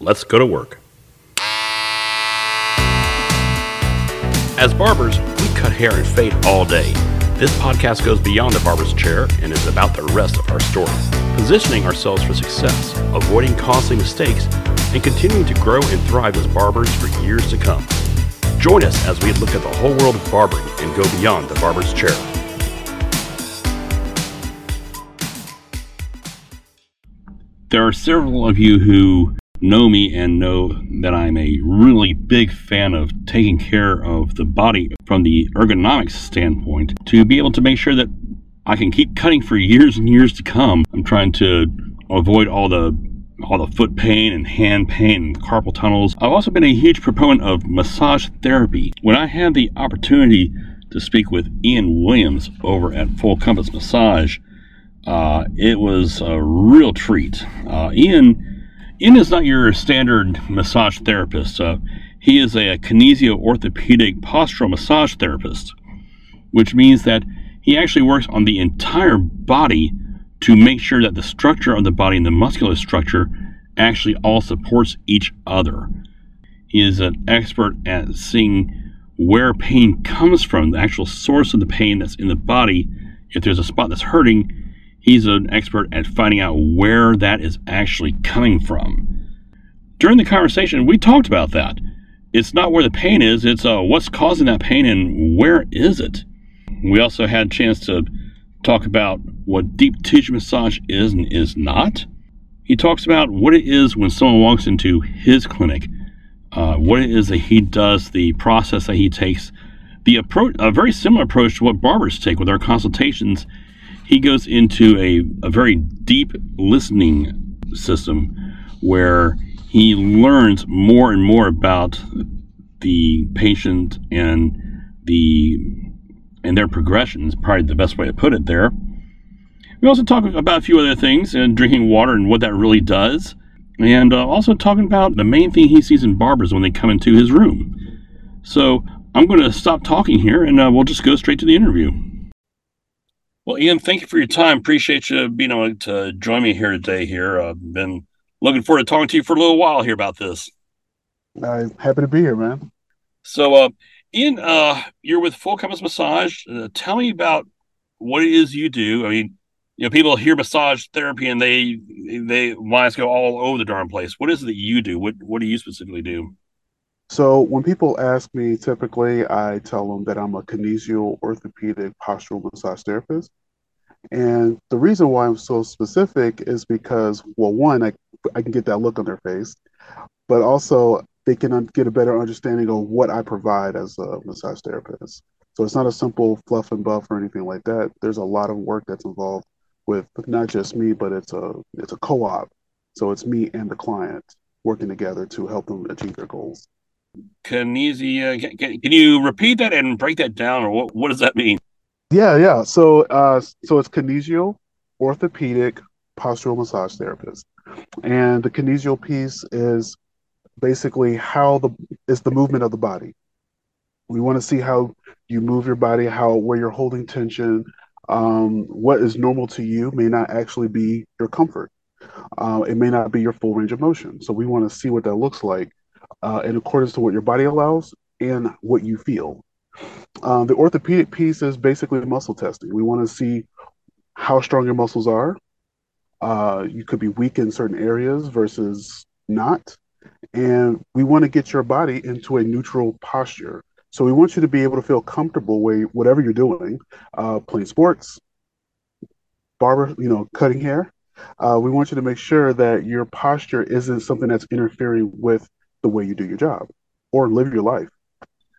Let's go to work. As barbers, we cut hair and fade all day. This podcast goes beyond the barber's chair and is about the rest of our story, positioning ourselves for success, avoiding costly mistakes, and continuing to grow and thrive as barbers for years to come. Join us as we look at the whole world of barbering and go beyond the barber's chair. There are several of you who know me and know that I'm a really big fan of taking care of the body from the ergonomics standpoint to be able to make sure that I can keep cutting for years and years to come. I'm trying to avoid all the all the foot pain and hand pain and carpal tunnels. I've also been a huge proponent of massage therapy. When I had the opportunity to speak with Ian Williams over at Full Compass Massage, uh, it was a real treat. Uh, Ian Ian is not your standard massage therapist. Uh, he is a, a kinesio orthopedic postural massage therapist, which means that he actually works on the entire body to make sure that the structure of the body and the muscular structure actually all supports each other. He is an expert at seeing where pain comes from, the actual source of the pain that's in the body. If there's a spot that's hurting, He's an expert at finding out where that is actually coming from. During the conversation, we talked about that. It's not where the pain is, it's uh, what's causing that pain and where is it. We also had a chance to talk about what deep tissue massage is and is not. He talks about what it is when someone walks into his clinic, uh, what it is that he does, the process that he takes, the approach, a very similar approach to what barbers take with their consultations he goes into a, a very deep listening system where he learns more and more about the patient and the and their progression is probably the best way to put it there. We also talk about a few other things and drinking water and what that really does, and uh, also talking about the main thing he sees in barbers when they come into his room. So I'm going to stop talking here and uh, we'll just go straight to the interview. Well, Ian, thank you for your time. Appreciate you being able to join me here today. Here, I've been looking forward to talking to you for a little while here about this. I'm happy to be here, man. So, uh, Ian, uh, you're with Full Compass Massage. Uh, tell me about what it is you do. I mean, you know, people hear massage therapy and they they minds go all over the darn place. What is it that you do? What what do you specifically do? So when people ask me, typically I tell them that I'm a kinesio orthopedic postural massage therapist. And the reason why I'm so specific is because, well, one, I, I can get that look on their face, but also they can get a better understanding of what I provide as a massage therapist. So it's not a simple fluff and buff or anything like that. There's a lot of work that's involved with not just me, but it's a it's a co-op. So it's me and the client working together to help them achieve their goals. Kinesia, can, can, you repeat that and break that down, or what, what does that mean? Yeah, yeah. So, uh, so it's kinesio, orthopedic, postural massage therapist, and the kinesio piece is basically how the is the movement of the body. We want to see how you move your body, how where you're holding tension. Um, what is normal to you may not actually be your comfort. Uh, it may not be your full range of motion. So we want to see what that looks like uh, in accordance to what your body allows and what you feel. Um, the orthopedic piece is basically muscle testing. We want to see how strong your muscles are. Uh, you could be weak in certain areas versus not. And we want to get your body into a neutral posture. So we want you to be able to feel comfortable with whatever you're doing, uh, playing sports, barber, you know, cutting hair. Uh, we want you to make sure that your posture isn't something that's interfering with the way you do your job or live your life.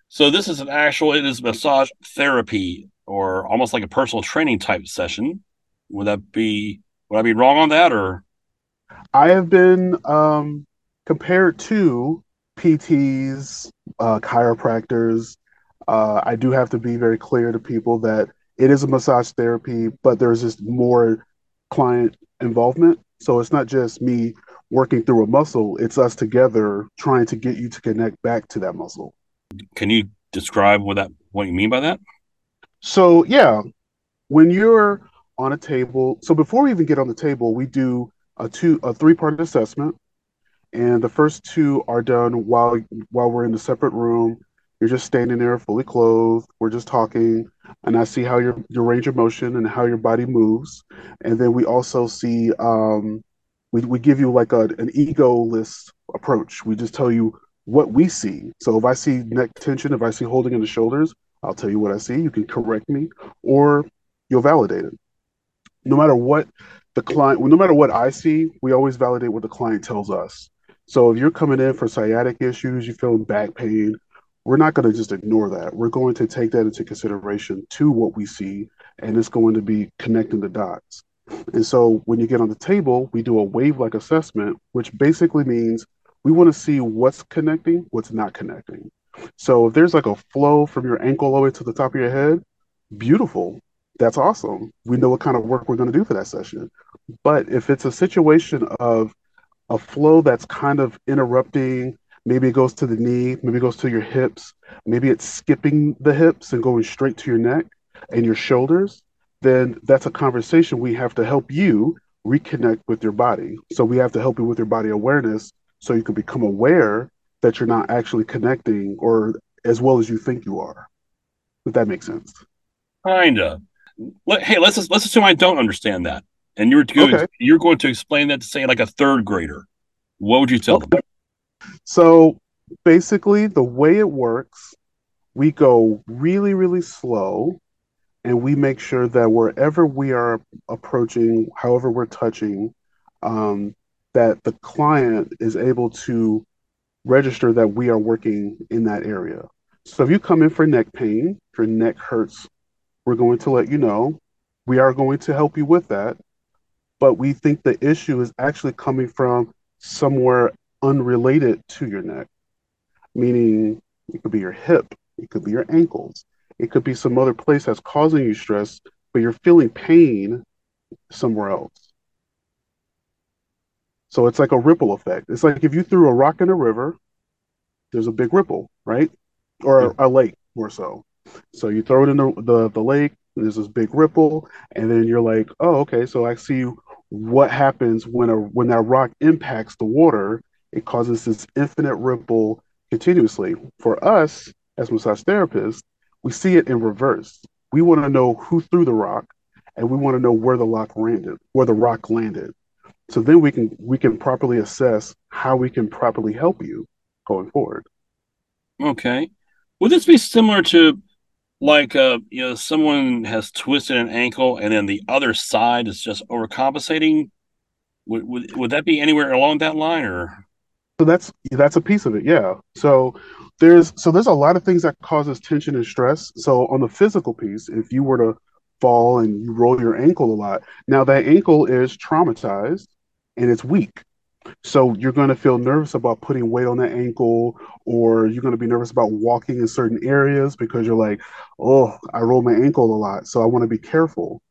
So this is an actual it is massage therapy or almost like a personal training type session. Would that be would I be wrong on that or I have been um, compared to PTs, uh, chiropractors. Uh, I do have to be very clear to people that it is a massage therapy, but there's just more client involvement. So it's not just me working through a muscle, it's us together trying to get you to connect back to that muscle. Can you describe what that what you mean by that? So yeah, when you're on a table, so before we even get on the table, we do a two a three part assessment, and the first two are done while while we're in a separate room. You're just standing there fully clothed. We're just talking, and I see how your your range of motion and how your body moves. And then we also see um, we we give you like a an egoless approach. We just tell you what we see. So if I see neck tension, if I see holding in the shoulders, I'll tell you what I see. You can correct me, or you'll validate it. No matter what the client, no matter what I see, we always validate what the client tells us. So if you're coming in for sciatic issues, you're feeling back pain, we're not going to just ignore that. We're going to take that into consideration to what we see, and it's going to be connecting the dots. And so when you get on the table, we do a wave like assessment, which basically means we want to see what's connecting, what's not connecting. So if there's like a flow from your ankle all the way to the top of your head, beautiful. That's awesome. We know what kind of work we're going to do for that session. But if it's a situation of a flow that's kind of interrupting, maybe it goes to the knee, maybe it goes to your hips, maybe it's skipping the hips and going straight to your neck and your shoulders, then that's a conversation we have to help you reconnect with your body. So we have to help you with your body awareness so you can become aware that you're not actually connecting or as well as you think you are. If that makes sense. Kinda. Let, hey, let's let's assume I don't understand that, and you're going okay. you're going to explain that to say like a third grader. What would you tell okay. them? So basically, the way it works, we go really really slow, and we make sure that wherever we are approaching, however we're touching, um, that the client is able to register that we are working in that area. So if you come in for neck pain, if your neck hurts, we're going to let you know. We are going to help you with that. But we think the issue is actually coming from somewhere unrelated to your neck, meaning it could be your hip, it could be your ankles, it could be some other place that's causing you stress, but you're feeling pain somewhere else. So it's like a ripple effect. It's like if you threw a rock in a river, there's a big ripple, right? Or a, a lake, more so. So you throw it in the, the, the lake, there's this big ripple, and then you're like, oh, okay, so I see what happens when a when that rock impacts the water. It causes this infinite ripple continuously. For us as massage therapists, we see it in reverse. We want to know who threw the rock, and we want to know where the rock landed, where the rock landed. So then we can we can properly assess how we can properly help you going forward. Okay. Would this be similar to like uh you know someone has twisted an ankle and then the other side is just overcompensating? Would would, would that be anywhere along that line or so that's that's a piece of it, yeah. So there's so there's a lot of things that causes tension and stress. So on the physical piece, if you were to fall and you roll your ankle a lot, now that ankle is traumatized and it's weak. So you're going to feel nervous about putting weight on that ankle, or you're going to be nervous about walking in certain areas because you're like, oh, I roll my ankle a lot. So I want to be careful.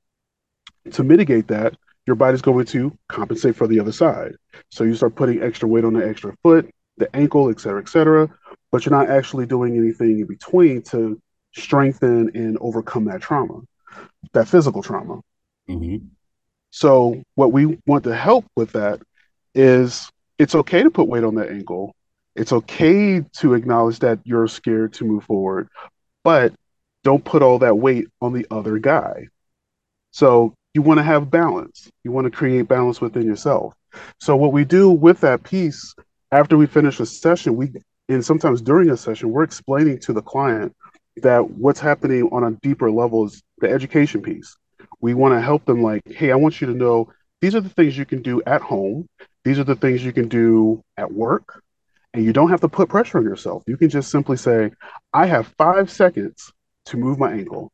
To mitigate that, your body's going to compensate for the other side. So you start putting extra weight on the extra foot, the ankle, et cetera, et cetera. But you're not actually doing anything in between to strengthen and overcome that trauma, that physical trauma. Mm-hmm. So what we want to help with that is it's okay to put weight on that ankle. It's okay to acknowledge that you're scared to move forward, but don't put all that weight on the other guy. So you want to have balance. You want to create balance within yourself. So what we do with that piece after we finish a session, we and sometimes during a session, we're explaining to the client that what's happening on a deeper level is the education piece. We want to help them like hey i want you to know these are the things you can do at home. These are the things you can do at work. And you don't have to put pressure on yourself. You can just simply say i have five seconds to move my ankle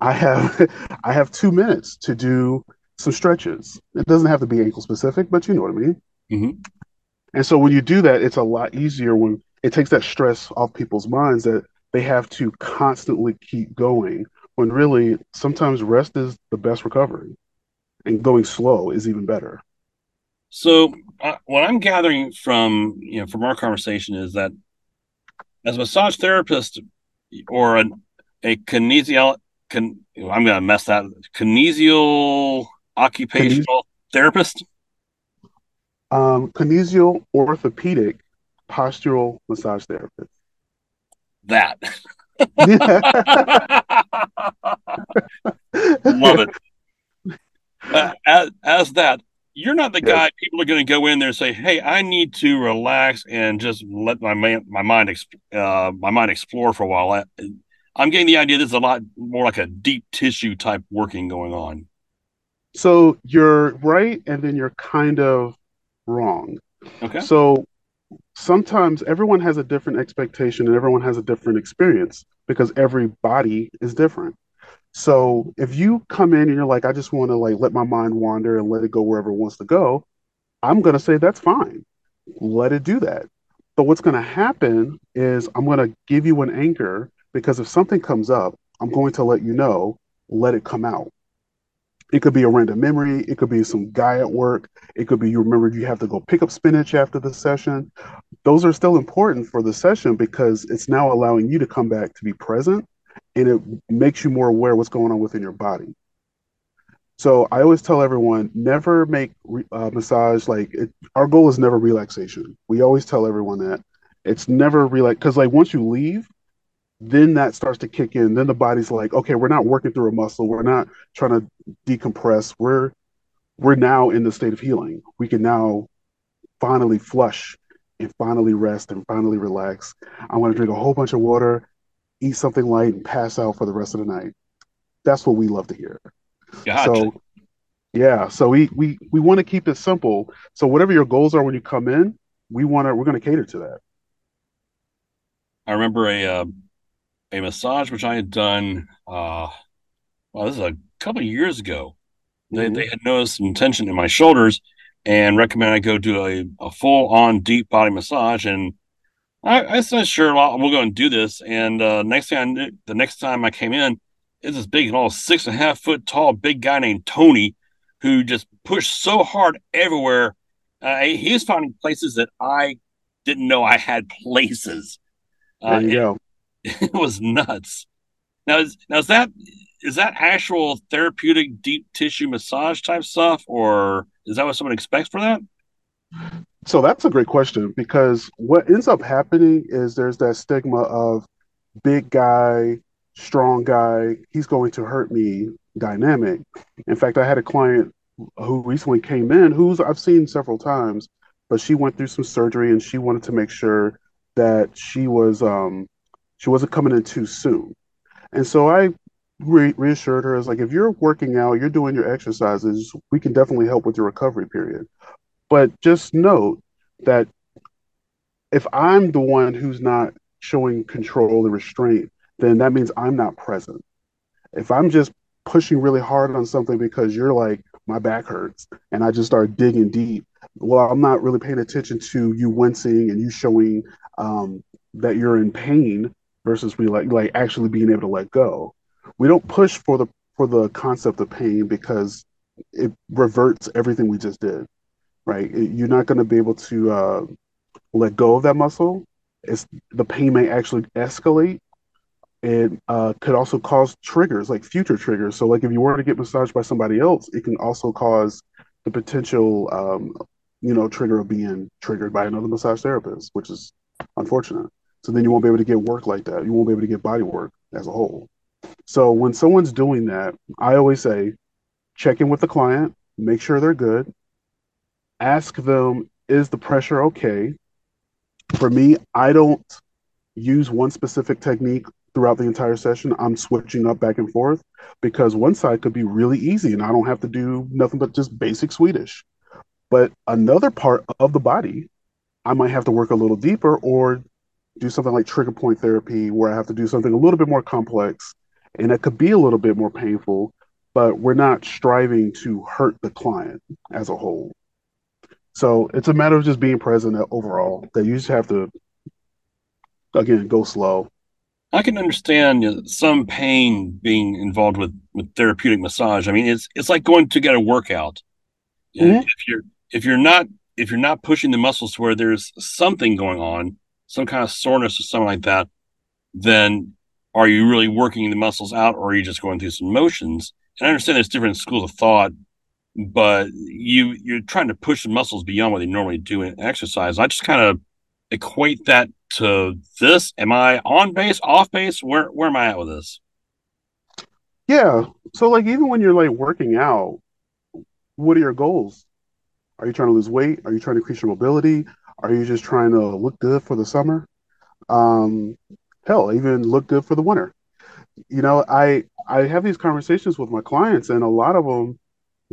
i have i have two minutes to do some stretches. It doesn't have to be ankle specific but you know what i mean. Mm-hmm. and so when you do that it's a lot easier when it takes that stress off people's minds that they have to constantly keep going when really sometimes rest is the best recovery and going slow is even better. So uh, what i'm gathering from you know from our conversation is that as a massage therapist or an, a kinesial con, i'm gonna mess that kinesial occupational Kines- therapist Um, kinesio orthopedic postural massage therapist. That. Love it. Uh, as, as that, you're not the guy people are going to go in there and say, "Hey, I need to relax and just let my man, my mind uh, my mind explore for a while." I'm getting the idea this is a lot more like a deep tissue type working going on. So you're right, and then you're kind of wrong. Okay. So sometimes everyone has a different expectation and everyone has a different experience because every body is different. So if you come in and you're like, I just want to like let my mind wander and let it go wherever it wants to go, I'm gonna say that's fine. Let it do that. But what's gonna happen is I'm gonna give you an anchor because if something comes up, I'm going to let you know, let it come out. It could be a random memory. It could be some guy at work. It could be you remembered you have to go pick up spinach after the session. Those are still important for the session because it's now allowing you to come back to be present and it makes you more aware what's going on within your body. So I always tell everyone never make uh, massage like it, our goal is never relaxation. We always tell everyone that it's never relax because like once you leave, then that starts to kick in. Then the body's like, okay, we're not working through a muscle. We're not trying to decompress. We're we're now in the state of healing. We can now finally flush and finally rest and finally relax. I want to drink a whole bunch of water eat something light, and pass out for the rest of the night. That's what we love to hear. Gotcha. So, yeah, so we we we want to keep it simple. So whatever your goals are when you come in, we want to we're going to cater to that. I remember a uh, a massage which I had done. Uh, well, this is a couple of years ago. They mm-hmm. they had noticed some tension in my shoulders and recommended I go do a, a full on deep body massage and I, I said, sure, well, we'll go and do this. And uh, next thing I knew, the next time I came in, is this big, all six and a half foot tall, big guy named Tony, who just pushed so hard everywhere. Uh, he was finding places that I didn't know I had places. Uh, there you go. It was nuts. Now, is, now is that is that actual therapeutic deep tissue massage type stuff, or is that what someone expects for that? So that's a great question because what ends up happening is there's that stigma of big guy, strong guy, he's going to hurt me dynamic. In fact, I had a client who recently came in who's I've seen several times, but she went through some surgery and she wanted to make sure that she was um she wasn't coming in too soon. And so I re- reassured her as like if you're working out, you're doing your exercises, we can definitely help with your recovery period. But just note that if I'm the one who's not showing control and restraint, then that means I'm not present. If I'm just pushing really hard on something because you're like, my back hurts, and I just start digging deep, well, I'm not really paying attention to you wincing and you showing um, that you're in pain versus we like like actually being able to let go. We don't push for the for the concept of pain because it reverts everything we just did right? You're not going to be able to uh, let go of that muscle. It's the pain may actually escalate. It uh, could also cause triggers, like future triggers. So, like if you were to get massaged by somebody else, it can also cause the potential, um, you know, trigger of being triggered by another massage therapist, which is unfortunate. So then you won't be able to get work like that. You won't be able to get body work as a whole. So when someone's doing that, I always say, check in with the client, make sure they're good, ask them, is the pressure okay? For me, I don't use one specific technique throughout the entire session. I'm switching up back and forth because one side could be really easy and I don't have to do nothing but just basic Swedish. But another part of the body, I might have to work a little deeper or do something like trigger point therapy where I have to do something a little bit more complex and it could be a little bit more painful, but we're not striving to hurt the client as a whole. So it's a matter of just being present overall. That you just have to, again, go slow. I can understand some pain being involved with with therapeutic massage. I mean, it's it's like going to get a workout. Mm-hmm. If you're if you're not if you're not pushing the muscles to where there's something going on, some kind of soreness or something like that, then are you really working the muscles out, or are you just going through some motions? And I understand there's different schools of thought but you you're trying to push the muscles beyond what they normally do in exercise. I just kind of equate that to this. Am I on base, off base? Where where am I at with this? Yeah. So like even when you're like working out, what are your goals? Are you trying to lose weight? Are you trying to increase your mobility? Are you just trying to look good for the summer? Um, hell, even look good for the winter. You know, I I have these conversations with my clients, and a lot of them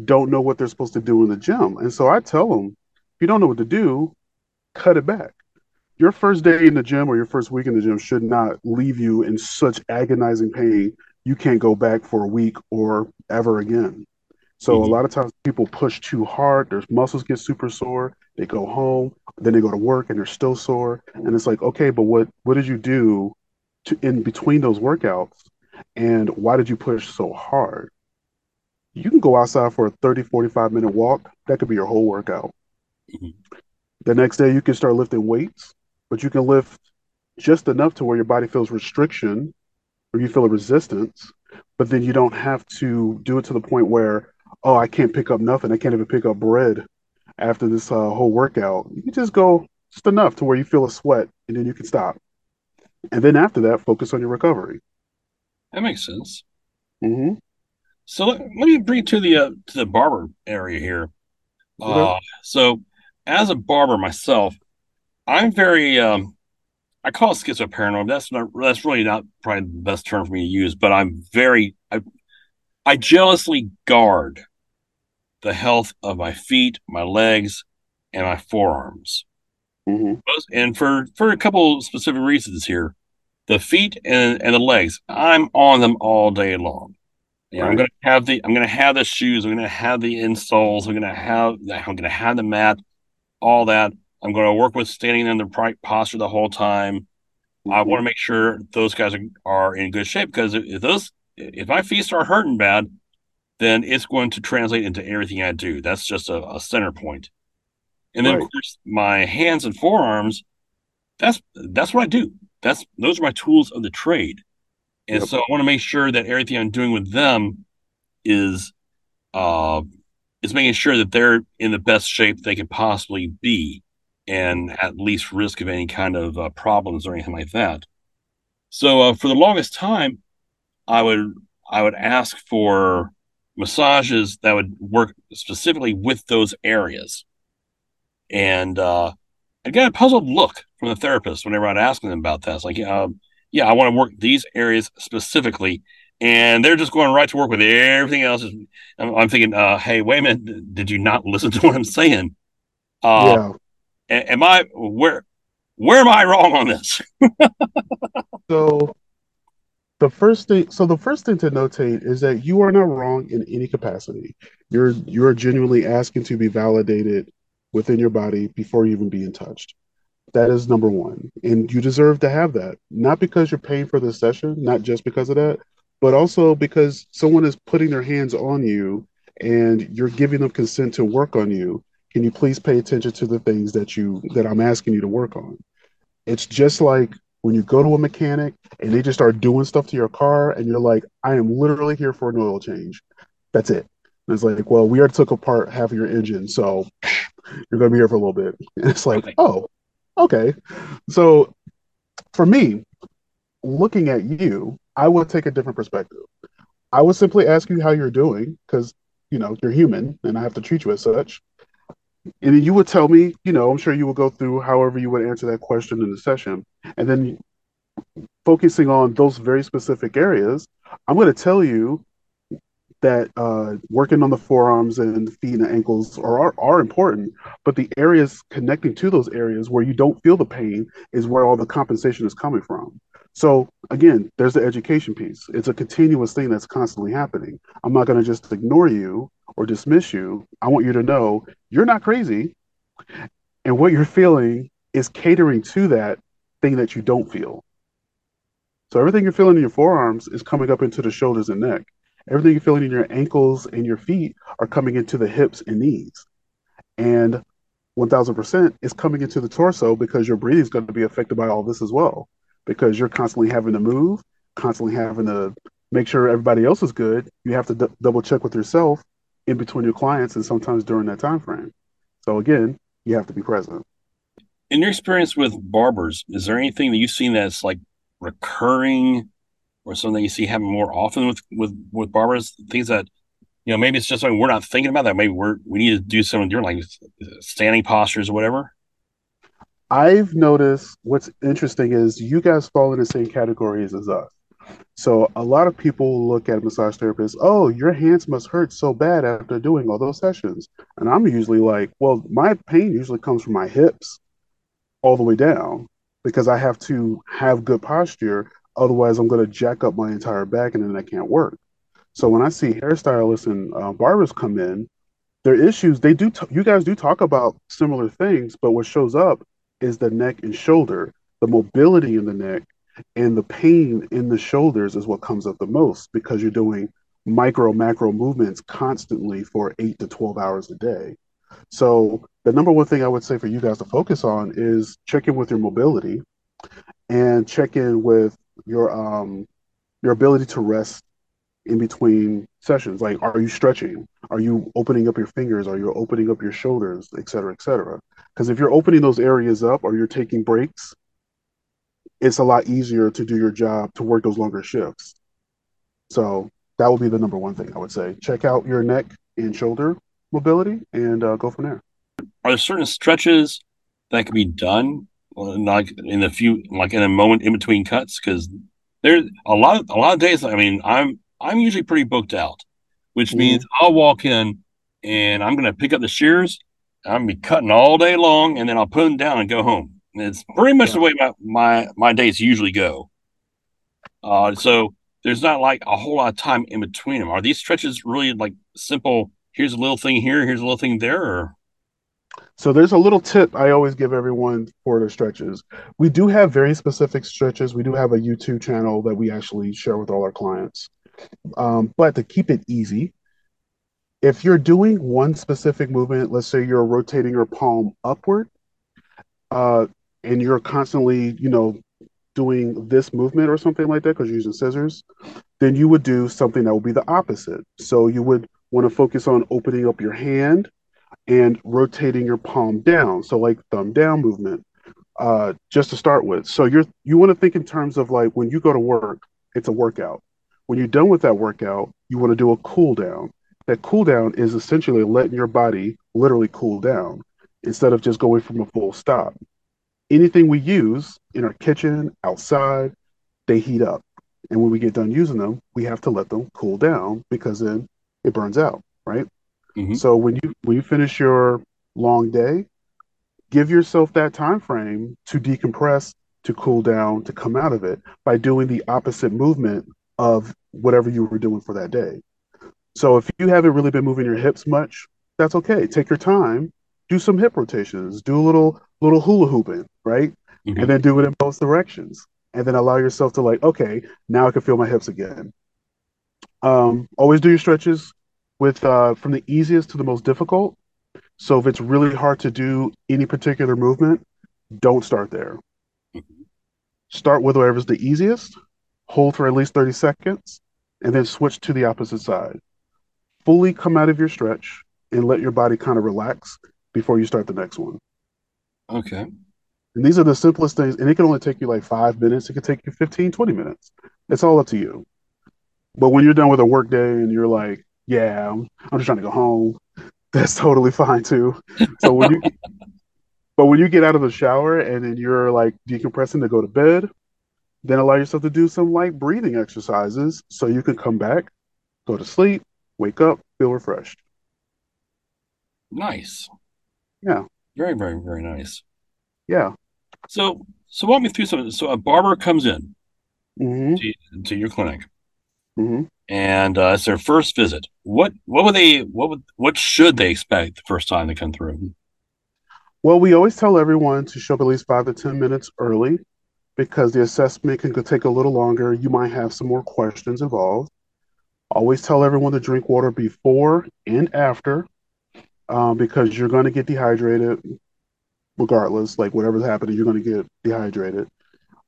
don't know what they're supposed to do in the gym. And so I tell them, if you don't know what to do, cut it back. Your first day in the gym or your first week in the gym should not leave you in such agonizing pain you can't go back for a week or ever again. So mm-hmm. a lot of times people push too hard, their muscles get super sore, they go home, then they go to work and they're still sore. And it's like, okay, but what what did you do to in between those workouts? And why did you push so hard? You can go outside for a 30, 45 minute walk. That could be your whole workout. Mm-hmm. The next day you can start lifting weights, but you can lift just enough to where your body feels restriction or you feel a resistance, but then you don't have to do it to the point where, oh, I can't pick up nothing. I can't even pick up bread after this uh, whole workout. You can just go just enough to where you feel a sweat and then you can stop. And then after that, focus on your recovery. That makes sense. Mm-hmm. So let, let, me bring to the uh, to the barber area here. Uh, so as a barber myself, I'm very um, I call it schizoparanoid. That's not that's really not probably the best term for me to use, but I'm very I, I jealously guard the health of my feet, my legs, and my forearms. Mm-hmm. And for for a couple specific reasons here, the feet and, and the legs, I'm on them all day long. right. I'm gonna have the I'm gonna have the shoes, I'm gonna have the insoles, I'm gonna have I'm gonna have the mat, all that. I'm going to work with standing in the right posture the whole time. Mm-hmm. I want to make sure those guys are, are in good shape because if those if my feet start hurting bad, then it's going to translate into everything I do. That's just a, a center point. And then right. of course my hands and forearms, that's that's what I do. That's those are my tools of the trade. And yep. so I want to make sure that everything I'm doing with them is uh is making sure that they're in the best shape they can possibly be and at least risk of any kind of uh, problems or anything like that. So uh, for the longest time, I would I would ask for massages that would work specifically with those areas, and uh, I got a puzzled look from the therapist whenever I'd ask them about that. It's like, um, yeah, I want to work these areas specifically, and they're just going right to work with everything else. I'm, I'm thinking, uh, hey, wait a minute, did you not listen to what I'm saying? Uh, yeah am I where where am I wrong on this? so the first thing so the first thing to notate is that you are not wrong in any capacity. You're you're genuinely asking to be validated within your body before you even being touched. That is number one. And you deserve to have that. Not because you're paying for the session, not just because of that, but also because someone is putting their hands on you and you're giving them consent to work on you can you please pay attention to the things that you that I'm asking you to work on? It's just like when you go to a mechanic and they just start doing stuff to your car and you're like, I am literally here for an oil change. That's it. And it's like, well, we already took apart half of your engine, so you're gonna be here for a little bit. And it's like, okay. oh, okay. So for me, looking at you, I would take a different perspective. I would simply ask you how you're doing because you know you're human and I have to treat you as such and then you would tell me, you know, I'm sure you would go through however you would answer that question in the session. And then focusing on those very specific areas, I'm going to tell you that uh, working on the forearms and feet and ankles are, are, are important, but the areas connecting to those areas where you don't feel the pain is where all the compensation is coming from. So again, there's the education piece. It's a continuous thing that's constantly happening. I'm not going to just ignore you or dismiss you. I want you to know you're not crazy. And what you're feeling is catering to that thing that you don't feel. So everything you're feeling in your forearms is coming up into the shoulders and neck. Everything you're feeling in your ankles and your feet are coming into the hips and knees. And 1000% is coming into the torso because your breathing is going to be affected by all this as well. Because you're constantly having to move, constantly having to make sure everybody else is good. You have to d- double check with yourself in between your clients and sometimes during that time frame. So again, you have to be present. In your experience with barbers, is there anything that you've seen that's like recurring or something you see happen more often with with with barbers? Things that you know maybe it's just something we're not thinking about that maybe we're we need to do something different, like standing postures or whatever. I've noticed what's interesting is you guys fall in the same categories as us. So a lot of people look at massage therapists, oh, your hands must hurt so bad after doing all those sessions. And I'm usually like, well, my pain usually comes from my hips all the way down because I have to have good posture. Otherwise, I'm going to jack up my entire back and then I can't work. So when I see hairstylists and uh, barbers come in, their issues, they do, t- you guys do talk about similar things, but what shows up is the neck and shoulder, the mobility in the neck and the pain in the shoulders is what comes up the most because you're doing micro macro movements constantly for eight to 12 hours a day. So the number one thing I would say for you guys to focus on is check in with your mobility and check in with your um your ability to rest in between sessions. Like, are you stretching? Are you opening up your fingers? Are you opening up your shoulders, et cetera, et cetera? Because if you're opening those areas up or you're taking breaks, it's a lot easier to do your job to work those longer shifts. So that would be the number one thing I would say. Check out your neck and shoulder mobility and uh, go from there. Are there certain stretches that can be done like in a few like in a moment in between cuts? Because there's a lot of a lot of days. I mean, I'm I'm usually pretty booked out, which mm-hmm. means I'll walk in and I'm going to pick up the shears. I'm going to be cutting all day long, and then I'll put them down and go home. It's pretty much yeah. the way my, my, my days usually go. Uh, so there's not like a whole lot of time in between them. Are these stretches really like simple? Here's a little thing here, here's a little thing there. Or? So there's a little tip I always give everyone for their stretches. We do have very specific stretches. We do have a YouTube channel that we actually share with all our clients. Um, but to keep it easy, if you're doing one specific movement, let's say you're rotating your palm upward, uh, and you're constantly, you know, doing this movement or something like that because you're using scissors, then you would do something that would be the opposite. So you would want to focus on opening up your hand and rotating your palm down. So like thumb down movement, uh, just to start with. So you're you want to think in terms of like when you go to work, it's a workout. When you're done with that workout, you want to do a cool down. That cool down is essentially letting your body literally cool down instead of just going from a full stop anything we use in our kitchen, outside, they heat up. And when we get done using them, we have to let them cool down because then it burns out, right? Mm-hmm. So when you when you finish your long day, give yourself that time frame to decompress, to cool down, to come out of it by doing the opposite movement of whatever you were doing for that day. So if you haven't really been moving your hips much, that's okay. Take your time, do some hip rotations, do a little little hula hooping, right? Mm-hmm. And then do it in both directions. And then allow yourself to like, okay, now I can feel my hips again. Um, always do your stretches with uh, from the easiest to the most difficult. So if it's really hard to do any particular movement, don't start there. Mm-hmm. Start with whatever's the easiest, hold for at least 30 seconds, and then switch to the opposite side. Fully come out of your stretch and let your body kind of relax before you start the next one. Okay. And these are the simplest things. And it can only take you like five minutes. It could take you 15, 20 minutes. It's all up to you. But when you're done with a work day and you're like, yeah, I'm, I'm just trying to go home, that's totally fine too. So when you, but when you get out of the shower and then you're like decompressing to go to bed, then allow yourself to do some light breathing exercises so you can come back, go to sleep, wake up, feel refreshed. Nice. Yeah. Very, very, very nice. Yeah. So, so walk me through something. So, a barber comes in mm-hmm. to, to, your clinic, mm-hmm. and uh, it's their first visit. What, what would they, what would, what should they expect the first time they come through? Well, we always tell everyone to show up at least five to ten minutes early, because the assessment can take a little longer. You might have some more questions involved. Always tell everyone to drink water before and after um, because you're going to get dehydrated regardless. Like whatever's happening, you're going to get dehydrated.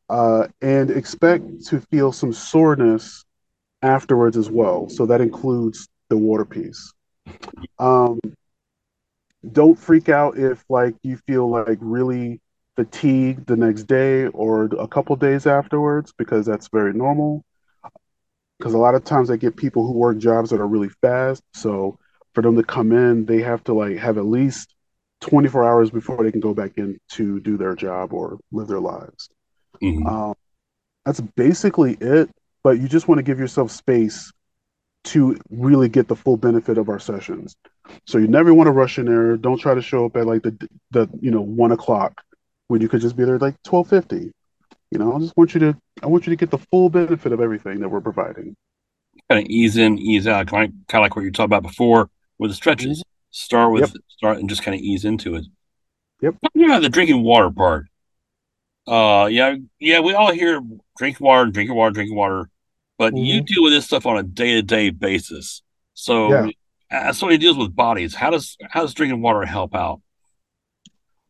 Uh, and expect to feel some soreness afterwards as well. So that includes the water piece. Um, don't freak out if like you feel like really fatigued the next day or a couple days afterwards because that's very normal. Because a lot of times I get people who work jobs that are really fast, so for them to come in, they have to like have at least 24 hours before they can go back in to do their job or live their lives. Mm-hmm. Um, that's basically it. But you just want to give yourself space to really get the full benefit of our sessions. So you never want to rush in there. Don't try to show up at like the the you know one o'clock when you could just be there like twelve fifty. You know, I just want you to I want you to get the full benefit of everything that we're providing. Kind of ease in, ease out, kind of, kind of like what you talked about before with the stretches. Mm-hmm. Start with yep. start and just kind of ease into it. Yep. Yeah, the drinking water part. Uh, yeah, yeah, we all hear drink water, drinking water, drinking water, but mm-hmm. you deal with this stuff on a day to day basis. So, yeah. as somebody deals with bodies, how does how does drinking water help out?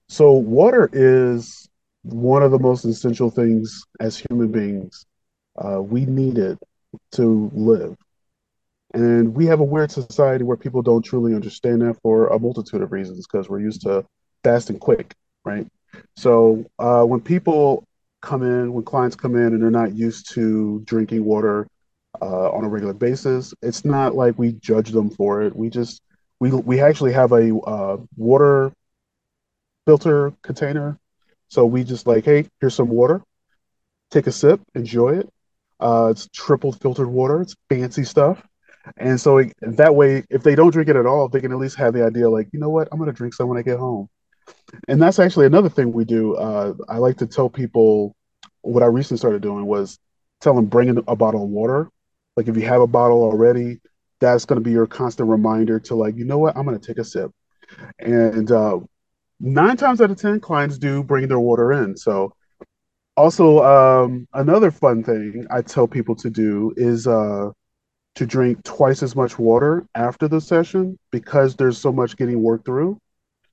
So, water is one of the most essential things as human beings. Uh, we need it to live. And we have a weird society where people don't truly understand that for a multitude of reasons because we're used to fast and quick, right? So uh, when people come in, when clients come in and they're not used to drinking water uh, on a regular basis, it's not like we judge them for it. We just we we actually have a uh, water filter container, so we just like, hey, here's some water. Take a sip, enjoy it. Uh, it's triple filtered water. It's fancy stuff. And so it, that way, if they don't drink it at all, they can at least have the idea, like, you know what, I'm going to drink some when I get home. And that's actually another thing we do. Uh, I like to tell people what I recently started doing was tell them bring in a bottle of water. Like if you have a bottle already, that's going to be your constant reminder to like, you know what, I'm going to take a sip. And uh, nine times out of ten, clients do bring their water in. So also um, another fun thing I tell people to do is uh, to drink twice as much water after the session because there's so much getting worked through.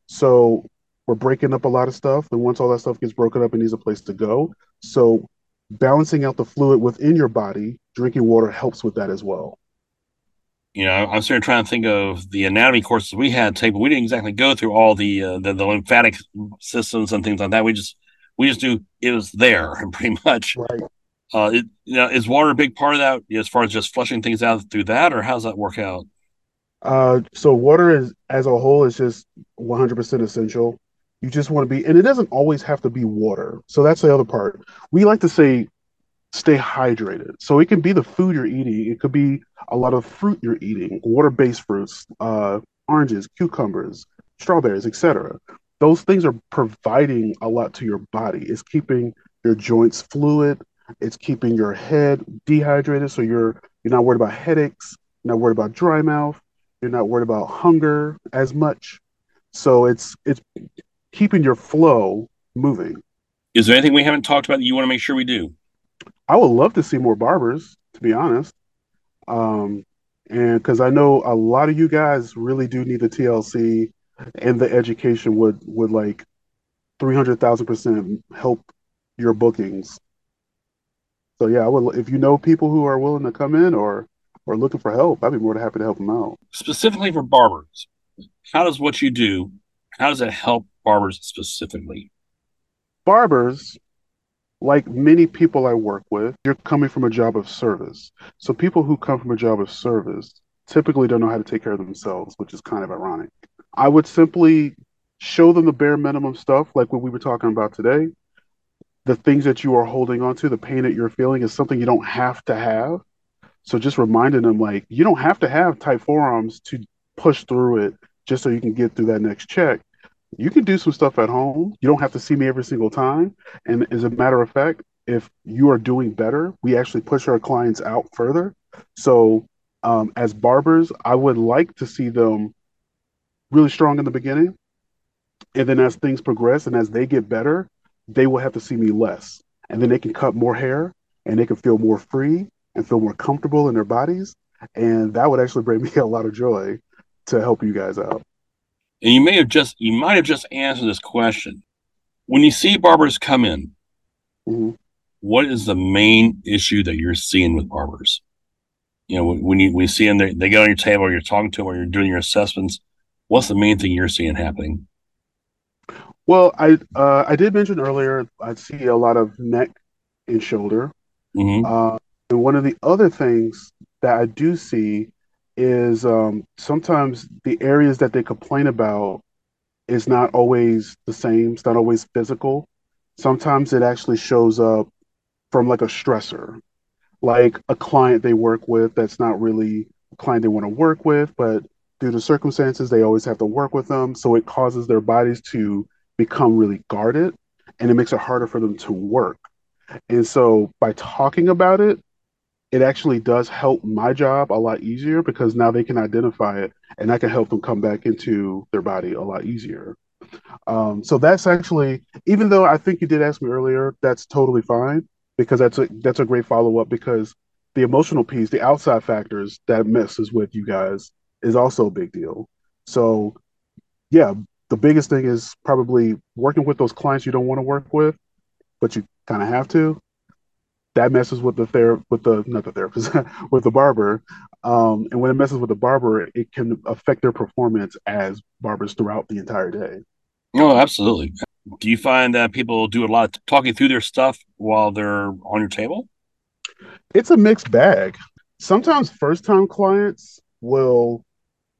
So we're breaking up a lot of stuff, and once all that stuff gets broken up, it needs a place to go. So balancing out the fluid within your body, drinking water helps with that as well. You know, I'm sort of trying to think of the anatomy courses we had but we didn't exactly go through all the, uh, the the lymphatic systems and things like that. We just we just do it was there pretty much. Right. Uh, it, you know, is water a big part of that as far as just flushing things out through that, or how's that work out? Uh, so water is as a whole is just 100% essential. You just want to be, and it doesn't always have to be water. So that's the other part. We like to say stay hydrated. So it can be the food you're eating. It could be a lot of fruit you're eating, water-based fruits, uh, oranges, cucumbers, strawberries, etc. Those things are providing a lot to your body. It's keeping your joints fluid. It's keeping your head dehydrated, so you're you're not worried about headaches, you're not worried about dry mouth, you're not worried about hunger as much. So it's it's keeping your flow moving. Is there anything we haven't talked about that you want to make sure we do? I would love to see more barbers, to be honest. Um, and because I know a lot of you guys really do need the TLC, and the education would would like three hundred thousand percent help your bookings. So yeah, I would if you know people who are willing to come in or or looking for help, I'd be more than happy to help them out. Specifically for barbers, how does what you do, how does it help barbers specifically? Barbers, like many people I work with, you're coming from a job of service. So people who come from a job of service typically don't know how to take care of themselves, which is kind of ironic. I would simply show them the bare minimum stuff, like what we were talking about today. The things that you are holding on to, the pain that you're feeling is something you don't have to have. So just reminding them like you don't have to have tight forearms to push through it just so you can get through that next check. You can do some stuff at home. You don't have to see me every single time. And as a matter of fact, if you are doing better, we actually push our clients out further. So um, as barbers, I would like to see them really strong in the beginning. And then as things progress and as they get better, they will have to see me less. And then they can cut more hair and they can feel more free and feel more comfortable in their bodies. And that would actually bring me a lot of joy to help you guys out. And you may have just you might have just answered this question. When you see barbers come in, mm-hmm. what is the main issue that you're seeing with barbers? You know, when you when you see them, they, they get on your table, or you're talking to them, or you're doing your assessments. What's the main thing you're seeing happening? Well, I uh, I did mention earlier I see a lot of neck and shoulder. Mm-hmm. Uh, and one of the other things that I do see is um, sometimes the areas that they complain about is not always the same. It's not always physical. Sometimes it actually shows up from like a stressor, like a client they work with that's not really a client they want to work with, but due to circumstances, they always have to work with them. So it causes their bodies to become really guarded and it makes it harder for them to work. And so by talking about it, it actually does help my job a lot easier because now they can identify it and I can help them come back into their body a lot easier. Um, so that's actually, even though I think you did ask me earlier, that's totally fine because that's a that's a great follow up because the emotional piece, the outside factors that messes with you guys is also a big deal. So yeah, the biggest thing is probably working with those clients you don't want to work with, but you kind of have to. That messes with the ther with the not the therapist with the barber, um, and when it messes with the barber, it can affect their performance as barbers throughout the entire day. Oh, absolutely. Do you find that people do a lot of talking through their stuff while they're on your table? It's a mixed bag. Sometimes first time clients will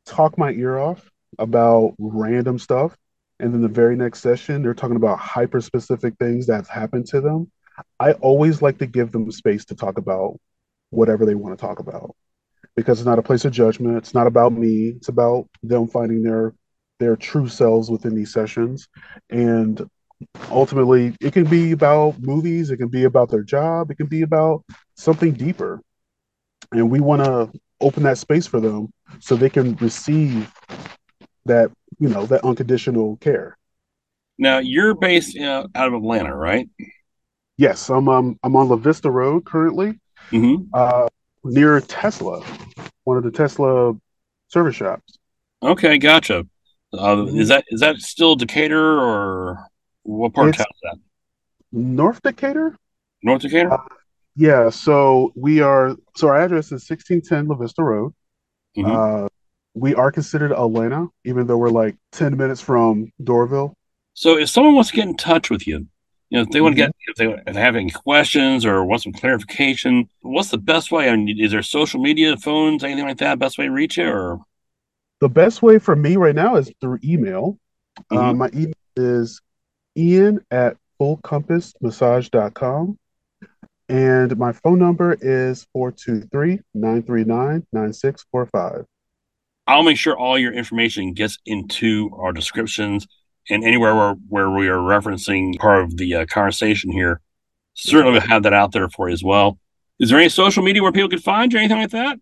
talk my ear off about random stuff. And then the very next session, they're talking about hyper specific things that's happened to them. I always like to give them space to talk about whatever they want to talk about because it's not a place of judgment. It's not about me. It's about them finding their their true selves within these sessions. And ultimately, it can be about movies, it can be about their job, it can be about something deeper. And we want to open that space for them so they can receive that, you know, that unconditional care. Now, you're based uh, out of Atlanta, right? Yes, I'm um, I'm on La Vista Road currently, mm-hmm. uh, near Tesla, one of the Tesla service shops. Okay, gotcha. Uh, mm-hmm. Is that is that still Decatur or what part it's of town is that? North Decatur. North Decatur. Uh, yeah. So we are. So our address is 1610 La Vista Road. Mm-hmm. Uh, we are considered Atlanta, even though we're like 10 minutes from Doraville. So if someone wants to get in touch with you, you know, if they want to get, mm-hmm. if they, if they have any questions or want some clarification, what's the best way? I mean, is there social media, phones, anything like that? Best way to reach you or? The best way for me right now is through email. Mm-hmm. Uh, my email is ian at fullcompassmassage.com. And my phone number is 423 939 9645. I'll make sure all your information gets into our descriptions and anywhere where, where we are referencing part of the uh, conversation here. Certainly, we'll have that out there for you as well. Is there any social media where people can find you, or anything like that?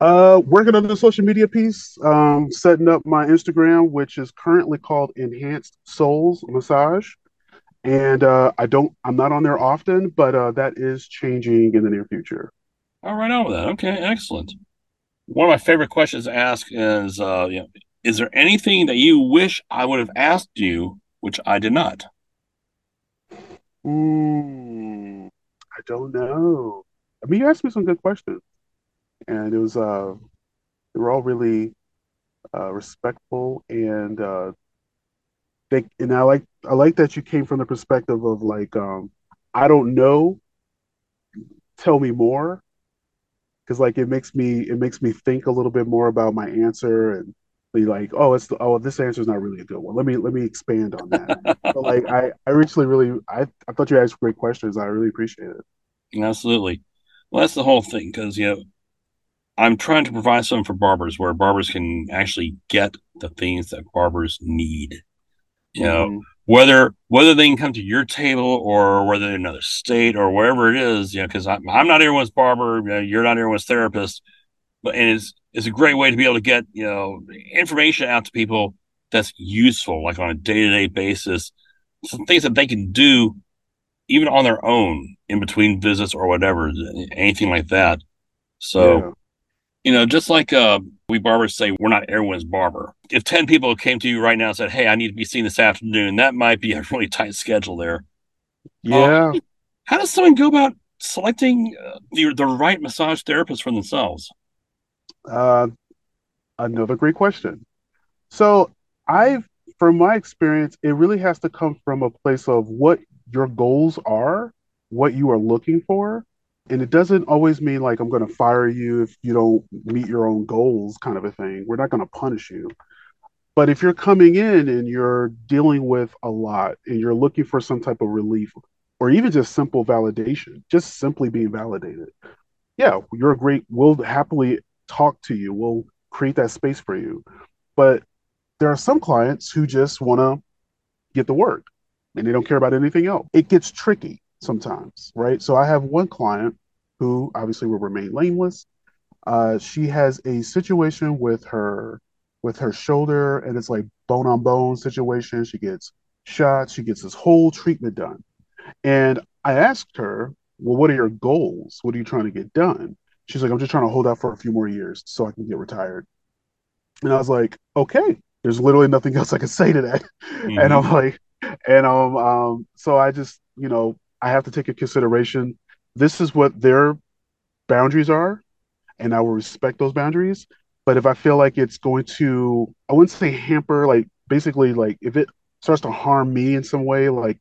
Uh, working on the social media piece, um, setting up my Instagram, which is currently called Enhanced Souls Massage, and uh, I don't, I'm not on there often, but uh, that is changing in the near future. All right, on with that. Okay, excellent one of my favorite questions to ask is, uh, you know, is there anything that you wish I would have asked you, which I did not? Mm, I don't know. I mean, you asked me some good questions, and it was uh, they were all really uh, respectful and uh, they and I like I like that you came from the perspective of like um, I don't know, tell me more, because like it makes me it makes me think a little bit more about my answer and be like oh it's the, oh this answer is not really a good one. Let me let me expand on that. But like i i actually really i i thought you asked great questions. I really appreciate it. Absolutely. Well that's the whole thing because you know i'm trying to provide something for barbers where barbers can actually get the things that barbers need you know? Mm-hmm whether whether they can come to your table or whether in another state or wherever it is, you know, because I'm, I'm not everyone's barber, you're not everyone's therapist, but and it's it's a great way to be able to get you know information out to people that's useful, like on a day to day basis, some things that they can do even on their own in between visits or whatever, anything like that. So. You know, just like uh, we barbers say, we're not everyone's barber. If 10 people came to you right now and said, Hey, I need to be seen this afternoon, that might be a really tight schedule there. Yeah. how does someone go about selecting uh, the, the right massage therapist for themselves? Uh, another great question. So I've, from my experience, it really has to come from a place of what your goals are, what you are looking for. And it doesn't always mean like I'm going to fire you if you don't meet your own goals, kind of a thing. We're not going to punish you. But if you're coming in and you're dealing with a lot and you're looking for some type of relief or even just simple validation, just simply being validated, yeah, you're great, we'll happily talk to you. We'll create that space for you. But there are some clients who just want to get the work and they don't care about anything else. It gets tricky sometimes, right? So I have one client who obviously will remain nameless. Uh, she has a situation with her with her shoulder, and it's like bone on bone situation. She gets shots, she gets this whole treatment done. And I asked her, Well, what are your goals? What are you trying to get done? She's like, I'm just trying to hold out for a few more years so I can get retired. And I was like, Okay, there's literally nothing else I can say to that. Mm-hmm. And I'm like, and um, um, so I just, you know, I have to take a consideration. This is what their boundaries are, and I will respect those boundaries. But if I feel like it's going to, I wouldn't say hamper, like basically, like if it starts to harm me in some way, like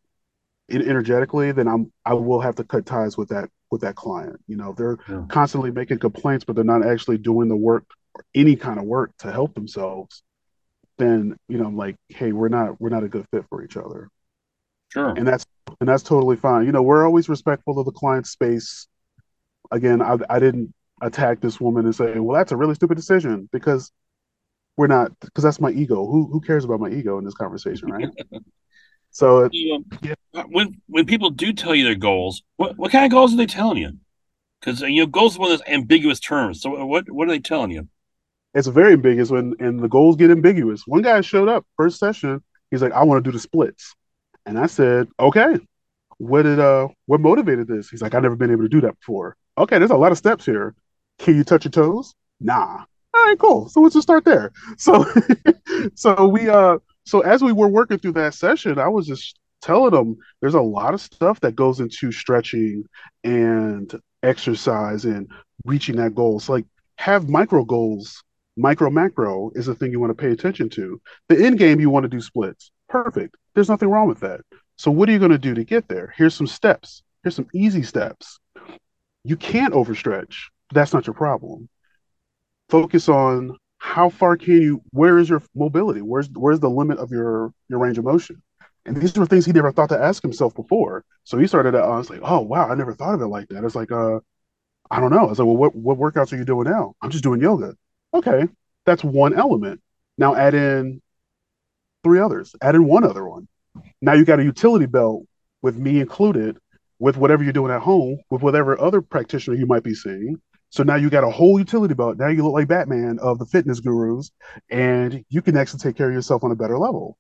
energetically, then I'm I will have to cut ties with that with that client. You know, they're yeah. constantly making complaints, but they're not actually doing the work or any kind of work to help themselves. Then you know, I'm like, hey, we're not we're not a good fit for each other. Sure. And that's and that's totally fine. You know, we're always respectful of the client's space. Again, I, I didn't attack this woman and say, "Well, that's a really stupid decision," because we're not because that's my ego. Who who cares about my ego in this conversation, right? so yeah. Uh, when when people do tell you their goals, what what kind of goals are they telling you? Because uh, you know, goals is one of those ambiguous terms. So what what are they telling you? It's very ambiguous when and the goals get ambiguous. One guy showed up first session. He's like, "I want to do the splits," and I said, "Okay." What did uh what motivated this? He's like, I've never been able to do that before. Okay, there's a lot of steps here. Can you touch your toes? Nah. All right, cool. So let's just start there. So, so we uh, so as we were working through that session, I was just telling them there's a lot of stuff that goes into stretching and exercise and reaching that goal. So like have micro goals. Micro macro is the thing you want to pay attention to. The end game you want to do splits. Perfect. There's nothing wrong with that. So what are you going to do to get there? Here's some steps. Here's some easy steps. You can't overstretch that's not your problem. Focus on how far can you where is your mobility? Where's where's the limit of your your range of motion? And these were things he never thought to ask himself before. So he started to, uh, was like, oh wow, I never thought of it like that. It's like uh I don't know. I was like, well, what what workouts are you doing now? I'm just doing yoga. Okay. That's one element. Now add in three others. Add in one other one. Now you got a utility belt with me included, with whatever you're doing at home, with whatever other practitioner you might be seeing. So now you got a whole utility belt. Now you look like Batman of the fitness gurus, and you can actually take care of yourself on a better level.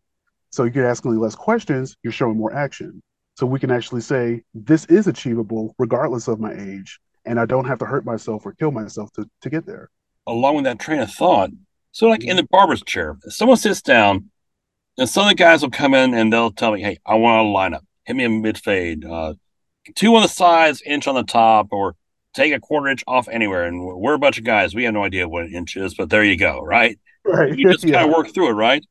So you're asking less questions, you're showing more action. So we can actually say this is achievable regardless of my age, and I don't have to hurt myself or kill myself to, to get there. Along with that train of thought, so like in the barber's chair, if someone sits down, and some of the guys will come in and they'll tell me, "Hey, I want a lineup. Hit me a mid fade, uh, two on the sides, inch on the top, or take a quarter inch off anywhere. And we're a bunch of guys. We have no idea what an inch is, but there you go. Right. Right. You just yeah. kind of work through it. Right.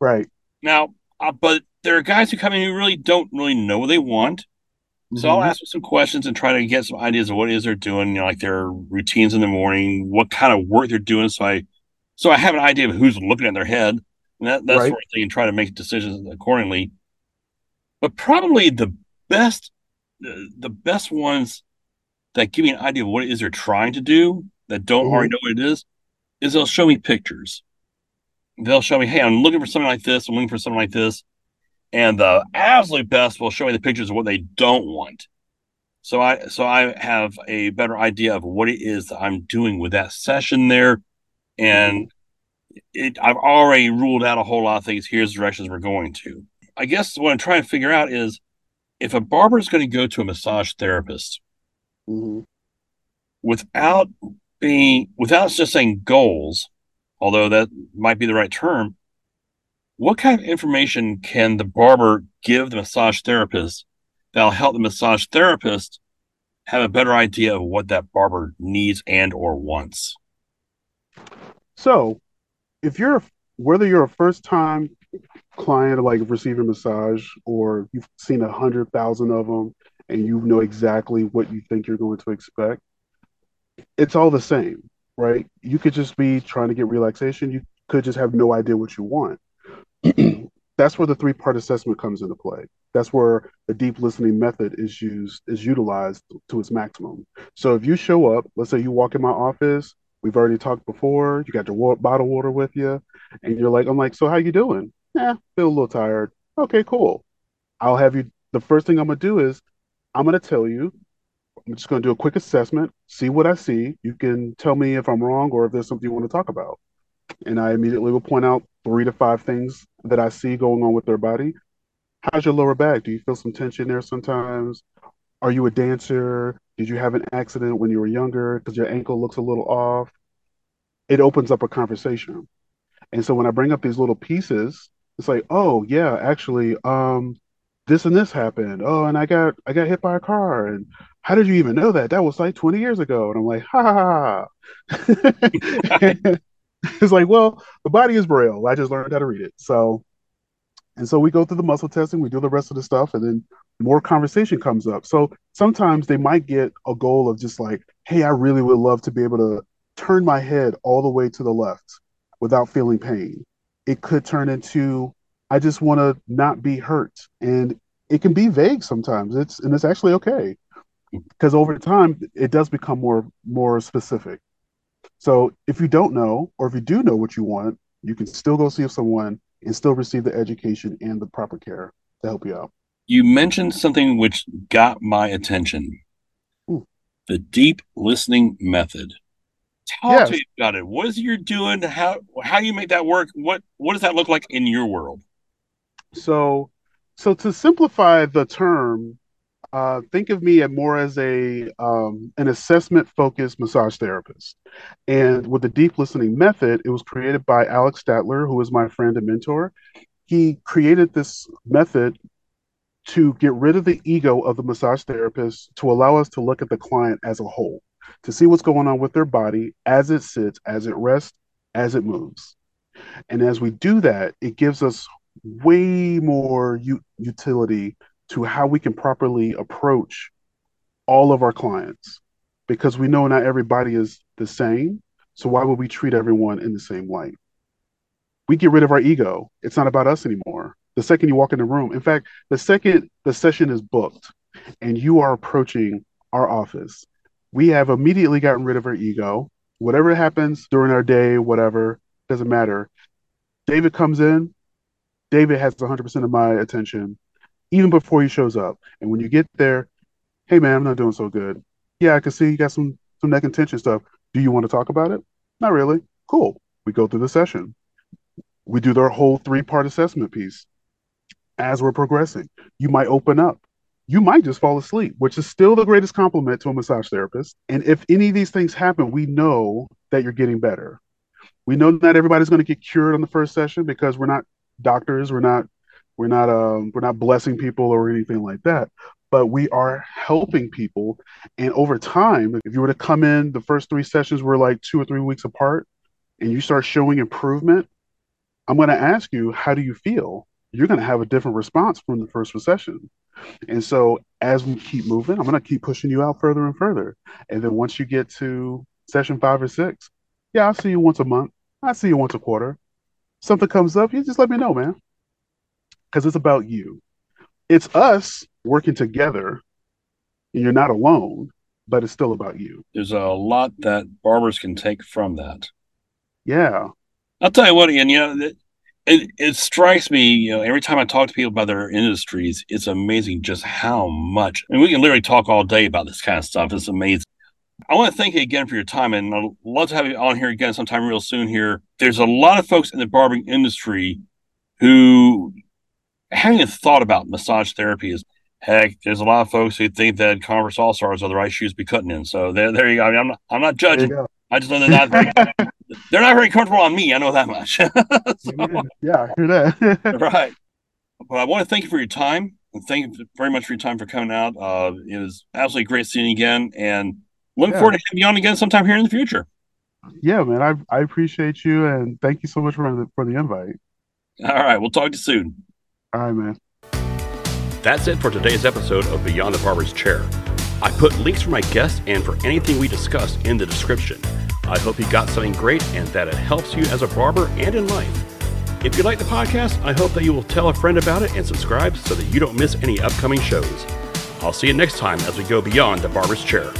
Right. Now, uh, but there are guys who come in who really don't really know what they want. So mm-hmm. I'll ask them some questions and try to get some ideas of what it is they're doing, you know, like their routines in the morning, what kind of work they're doing. So I, so I have an idea of who's looking at their head, and that, that right. sort of thing, and try to make decisions accordingly. But probably the best, the, the best ones that give me an idea of what it is they're trying to do that don't mm-hmm. already know what it is, is they'll show me pictures. They'll show me, hey, I'm looking for something like this, I'm looking for something like this. And the absolute best will show me the pictures of what they don't want. So I so I have a better idea of what it is that I'm doing with that session there. And mm-hmm. It, I've already ruled out a whole lot of things. Here's the directions we're going to. I guess what I'm trying to figure out is if a barber is going to go to a massage therapist, mm-hmm. without being without just saying goals, although that might be the right term, what kind of information can the barber give the massage therapist that'll help the massage therapist have a better idea of what that barber needs and or wants? So, if you're whether you're a first time client like receiving massage or you've seen a hundred thousand of them and you know exactly what you think you're going to expect, it's all the same, right? You could just be trying to get relaxation. You could just have no idea what you want. That's where the three part assessment comes into play. That's where the deep listening method is used, is utilized to its maximum. So if you show up, let's say you walk in my office, we've already talked before, you got your water, bottle water with you, and you're like, I'm like, so how you doing? Yeah, feel a little tired. Okay, cool. I'll have you. The first thing I'm gonna do is I'm gonna tell you. I'm just gonna do a quick assessment, see what I see. You can tell me if I'm wrong or if there's something you want to talk about. And I immediately will point out three to five things that I see going on with their body. How's your lower back? Do you feel some tension there sometimes? Are you a dancer? Did you have an accident when you were younger because your ankle looks a little off? It opens up a conversation. And so when I bring up these little pieces, it's like, oh yeah, actually, um, this and this happened. Oh, and I got I got hit by a car. And how did you even know that? That was like 20 years ago. And I'm like, ha ha ha. it's like, well, the body is braille. I just learned how to read it. So, and so we go through the muscle testing, we do the rest of the stuff, and then more conversation comes up. So sometimes they might get a goal of just like, hey, I really would love to be able to turn my head all the way to the left without feeling pain. It could turn into, I just want to not be hurt. And it can be vague sometimes. It's and it's actually okay. Because over time it does become more more specific. So if you don't know, or if you do know what you want, you can still go see someone and still receive the education and the proper care to help you out. You mentioned something which got my attention Ooh. the deep listening method. Talk yes. to me about it. What is you're doing? How how you make that work? What what does that look like in your world? So so to simplify the term, uh, think of me more as a um, an assessment focused massage therapist. And with the deep listening method, it was created by Alex Statler, who is my friend and mentor. He created this method to get rid of the ego of the massage therapist to allow us to look at the client as a whole, to see what's going on with their body as it sits, as it rests, as it moves. And as we do that, it gives us way more u- utility to how we can properly approach all of our clients because we know not everybody is the same. So why would we treat everyone in the same light? We get rid of our ego. It's not about us anymore. The second you walk in the room, in fact, the second the session is booked and you are approaching our office, we have immediately gotten rid of our ego. Whatever happens during our day, whatever, doesn't matter. David comes in, David has 100% of my attention even before he shows up. And when you get there, hey man, I'm not doing so good. Yeah, I can see you got some some neck and tension stuff. Do you want to talk about it? Not really. Cool. We go through the session. We do their whole three part assessment piece. As we're progressing, you might open up. You might just fall asleep, which is still the greatest compliment to a massage therapist. And if any of these things happen, we know that you're getting better. We know not everybody's going to get cured on the first session because we're not doctors, we're not we're not um, we're not blessing people or anything like that, but we are helping people. And over time, if you were to come in, the first three sessions were like two or three weeks apart, and you start showing improvement, I'm going to ask you, how do you feel? You're going to have a different response from the first session. And so as we keep moving, I'm going to keep pushing you out further and further. And then once you get to session five or six, yeah, I'll see you once a month. I'll see you once a quarter. Something comes up, you just let me know, man because it's about you. It's us working together, and you're not alone, but it's still about you. There's a lot that barbers can take from that. Yeah. I'll tell you what, Ian, you know, it, it, strikes me, you know, every time I talk to people about their industries, it's amazing just how much. I mean, we can literally talk all day about this kind of stuff. It's amazing. I want to thank you again for your time, and I'd love to have you on here again sometime real soon. Here, there's a lot of folks in the barbering industry who haven't even thought about massage therapy is heck. There's a lot of folks who think that Converse All Stars are the right shoes to be cutting in. So there, there you go. I mean, I'm not, I'm not judging. I just know very, they're not very comfortable on me. I know that much. so, yeah, I hear that. right. But I want to thank you for your time. And thank you very much for your time for coming out. Uh, it was absolutely great seeing you again, and looking Yeah. forward to having you on again sometime here in the future. Yeah, man, I I appreciate you and thank you so much for the for the invite. All right, we'll talk to you soon. All right, man. That's it for today's episode of Beyond the Barber's Chair. I put links for my guests and for anything we discussed in the description. I hope you got something great and that it helps you as a barber and in life. If you like the podcast, I hope that you will tell a friend about it and subscribe so that you don't miss any upcoming shows. I'll see you next time as we go beyond the barber's chair.